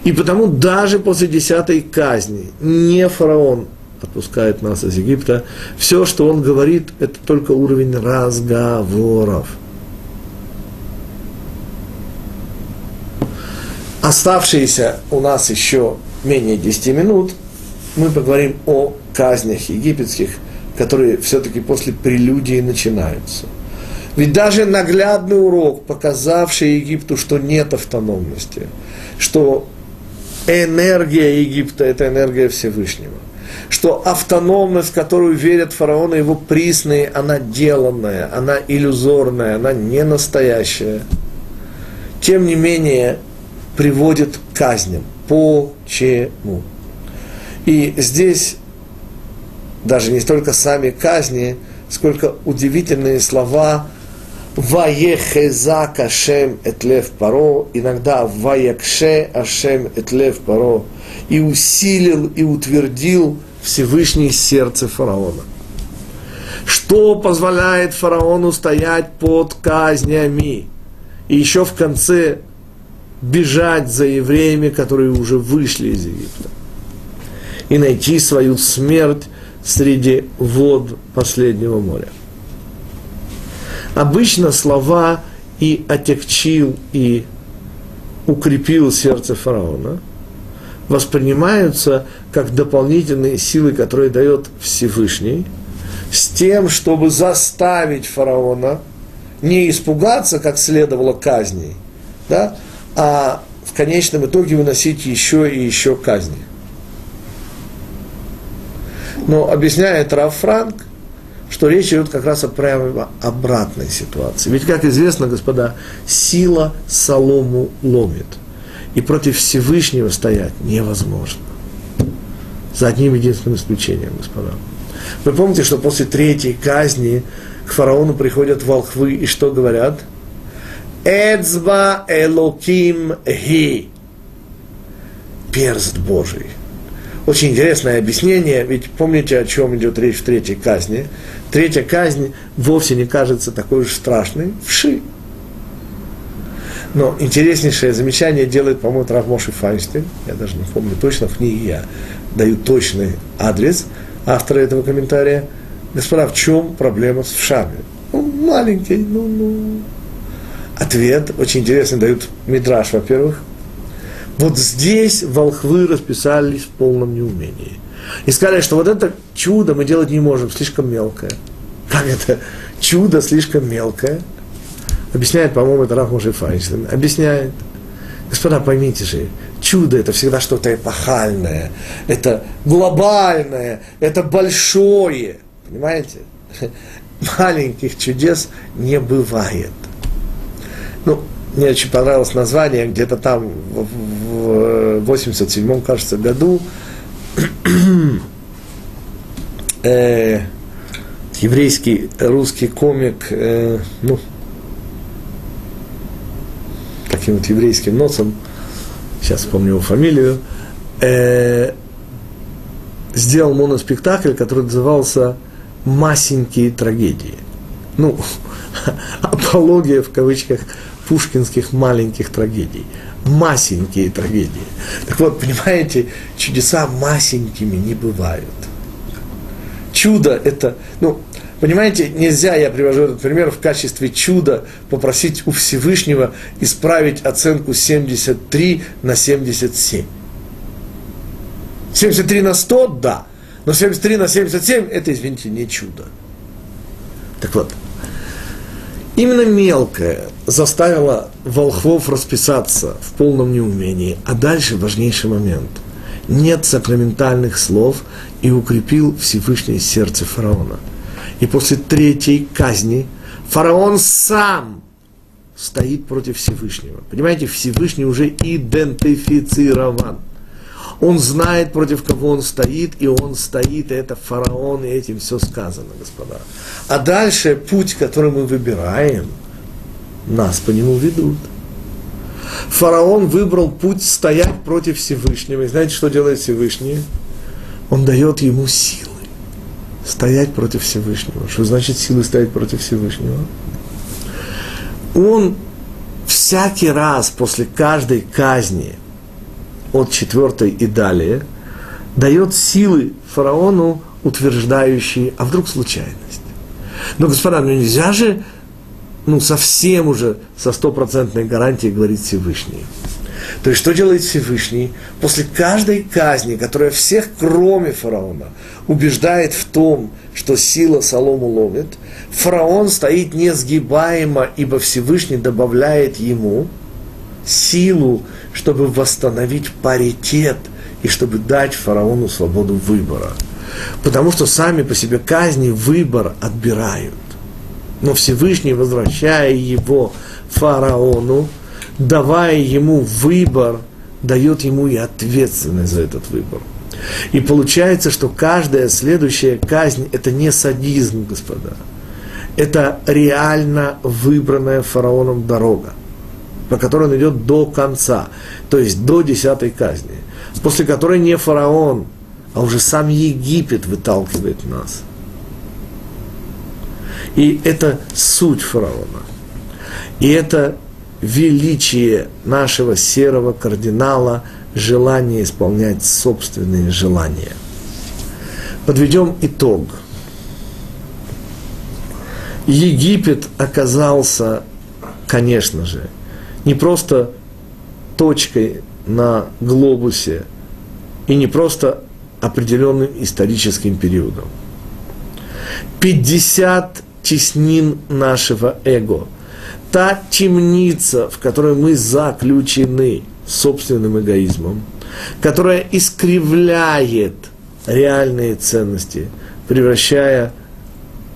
И потому даже после десятой казни не фараон отпускает нас из Египта. Все, что он говорит, это только уровень разговоров. Оставшиеся у нас еще менее 10 минут – мы поговорим о казнях египетских, которые все-таки после прелюдии начинаются. Ведь даже наглядный урок, показавший Египту, что нет автономности, что энергия Египта – это энергия Всевышнего. что автономность, в которую верят фараоны и его присные, она деланная, она иллюзорная, она не настоящая. Тем не менее, приводит к казням. Почему? И здесь даже не столько сами казни, сколько удивительные слова Ваехезак Ашем Этлев Паро, иногда Ваякше Ашем Этлев Паро, и усилил и утвердил Всевышний сердце фараона. Что позволяет фараону стоять под казнями? И еще в конце бежать за евреями, которые уже вышли из Египта. И найти свою смерть среди вод последнего моря. Обычно слова и отягчил, и укрепил сердце фараона воспринимаются как дополнительные силы, которые дает Всевышний, с тем, чтобы заставить фараона не испугаться, как следовало казни, да, а в конечном итоге выносить еще и еще казни. Но объясняет Раф Франк, что речь идет как раз о прямо обратной ситуации. Ведь, как известно, господа, сила солому ломит. И против Всевышнего стоять невозможно. За одним единственным исключением, господа. Вы помните, что после третьей казни к фараону приходят волхвы и что говорят? Эцба элоким ги. Перст Божий. Очень интересное объяснение, ведь помните, о чем идет речь в третьей казни? Третья казнь вовсе не кажется такой уж страшной. Вши. Но интереснейшее замечание делает, по-моему, Равмоши Файнштейн. Я даже не помню точно, в книге я даю точный адрес автора этого комментария. Господа, в чем проблема с вшами? Ну, маленький, ну, ну. Ответ очень интересный дают Мидраш, во-первых. Вот здесь волхвы расписались в полном неумении. И сказали, что вот это чудо мы делать не можем, слишком мелкое. Как это? Чудо слишком мелкое. Объясняет, по-моему, это Раф Муши Файнштейн. Объясняет. Господа, поймите же, чудо это всегда что-то эпохальное, это глобальное, это большое. Понимаете? Маленьких чудес не бывает. Ну, мне очень понравилось название, где-то там в 87-м, кажется, году э, еврейский русский комик, э, ну, таким вот еврейским носом, сейчас вспомню его фамилию, э, сделал моноспектакль, который назывался «Масенькие трагедии». Ну, апология в кавычках пушкинских маленьких трагедий. Масенькие трагедии. Так вот, понимаете, чудеса масенькими не бывают. Чудо это, ну, понимаете, нельзя, я привожу этот пример, в качестве чуда попросить у Всевышнего исправить оценку 73 на 77. 73 на 100, да, но 73 на 77, это, извините, не чудо. Так вот, Именно мелкое заставило волхвов расписаться в полном неумении. А дальше важнейший момент. Нет сакраментальных слов и укрепил Всевышнее сердце фараона. И после третьей казни фараон сам стоит против Всевышнего. Понимаете, Всевышний уже идентифицирован. Он знает, против кого он стоит, и он стоит, и это фараон, и этим все сказано, господа. А дальше путь, который мы выбираем, нас по нему ведут. Фараон выбрал путь стоять против Всевышнего. И знаете, что делает Всевышний? Он дает ему силы стоять против Всевышнего. Что значит силы стоять против Всевышнего? Он всякий раз после каждой казни – от четвертой и далее, дает силы фараону, утверждающие, а вдруг случайность. Но, господа, ну нельзя же, ну, совсем уже со стопроцентной гарантией говорить Всевышний. То есть, что делает Всевышний? После каждой казни, которая всех, кроме фараона, убеждает в том, что сила солому ловит, фараон стоит несгибаемо, ибо Всевышний добавляет ему силу чтобы восстановить паритет и чтобы дать фараону свободу выбора. Потому что сами по себе казни выбор отбирают. Но Всевышний, возвращая его фараону, давая ему выбор, дает ему и ответственность за этот выбор. И получается, что каждая следующая казнь – это не садизм, господа. Это реально выбранная фараоном дорога, по которой он идет до конца, то есть до десятой казни, после которой не фараон, а уже сам Египет выталкивает нас. И это суть фараона. И это величие нашего серого кардинала, желание исполнять собственные желания. Подведем итог. Египет оказался, конечно же, не просто точкой на глобусе и не просто определенным историческим периодом. 50 теснин нашего эго – та темница, в которой мы заключены собственным эгоизмом, которая искривляет реальные ценности, превращая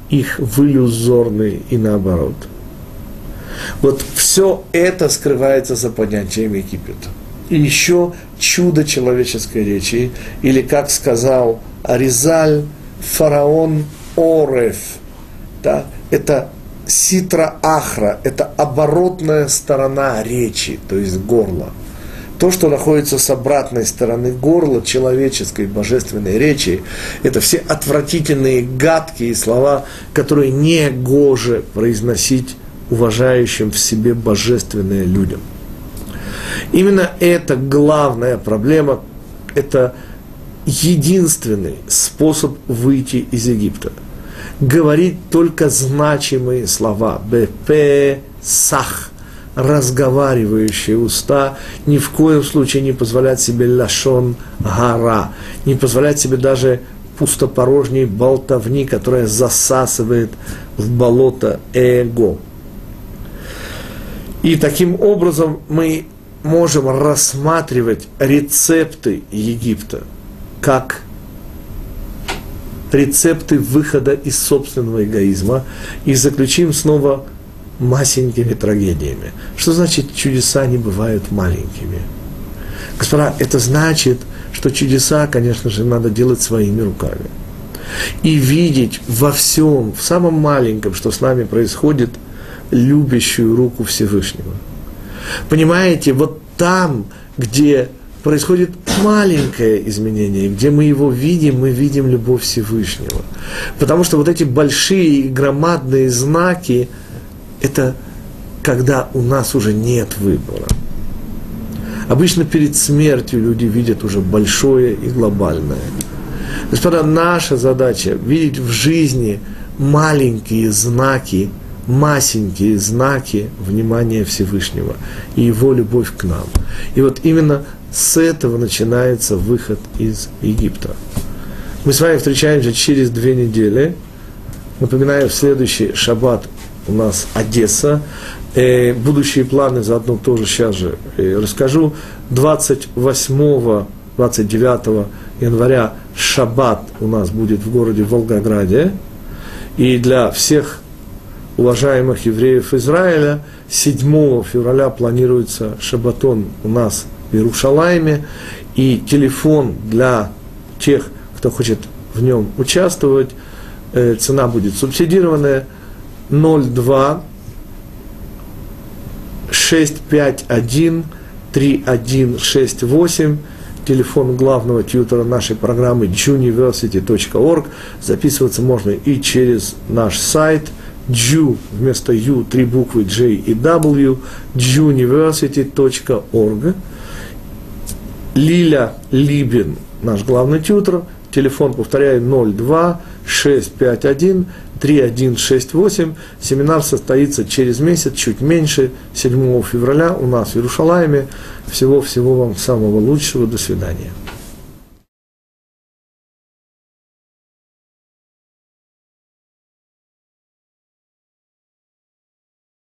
их в иллюзорные и наоборот. Вот все это скрывается за понятием Египета. И еще чудо человеческой речи, или, как сказал Аризаль, фараон Ореф, да, это ситра ахра – это оборотная сторона речи, то есть горла. То, что находится с обратной стороны горла человеческой божественной речи, это все отвратительные, гадкие слова, которые не гоже произносить уважающим в себе божественные людям. Именно это главная проблема, это единственный способ выйти из Египта – говорить только значимые слова. БП сах разговаривающие уста, ни в коем случае не позволять себе лашон гора, не позволять себе даже пустопорожней болтовни, которая засасывает в болото эго. И таким образом мы можем рассматривать рецепты Египта как рецепты выхода из собственного эгоизма и заключим снова масенькими трагедиями. Что значит чудеса не бывают маленькими? Господа, это значит, что чудеса, конечно же, надо делать своими руками. И видеть во всем, в самом маленьком, что с нами происходит, любящую руку Всевышнего. Понимаете, вот там, где происходит маленькое изменение, где мы его видим, мы видим любовь Всевышнего. Потому что вот эти большие громадные знаки, это когда у нас уже нет выбора. Обычно перед смертью люди видят уже большое и глобальное. Господа, наша задача видеть в жизни маленькие знаки, масенькие знаки внимания Всевышнего и его любовь к нам. И вот именно с этого начинается выход из Египта. Мы с вами встречаемся через две недели. Напоминаю, в следующий шаббат у нас Одесса. Э, будущие планы заодно тоже сейчас же э, расскажу. 28 29 января шаббат у нас будет в городе Волгограде. И для всех уважаемых евреев Израиля. 7 февраля планируется шаббатон у нас в Иерушалайме, и телефон для тех, кто хочет в нем участвовать, э, цена будет субсидированная, 02 651 3168, телефон главного тьютера нашей программы juniversity.org. Записываться можно и через наш сайт Ju вместо U три буквы J и W, juniversity.org. Лиля Либин, наш главный тьютер. Телефон, повторяю, 02 651 3168. Семинар состоится через месяц, чуть меньше, 7 февраля у нас в Иерушалайме. Всего-всего вам самого лучшего. До свидания.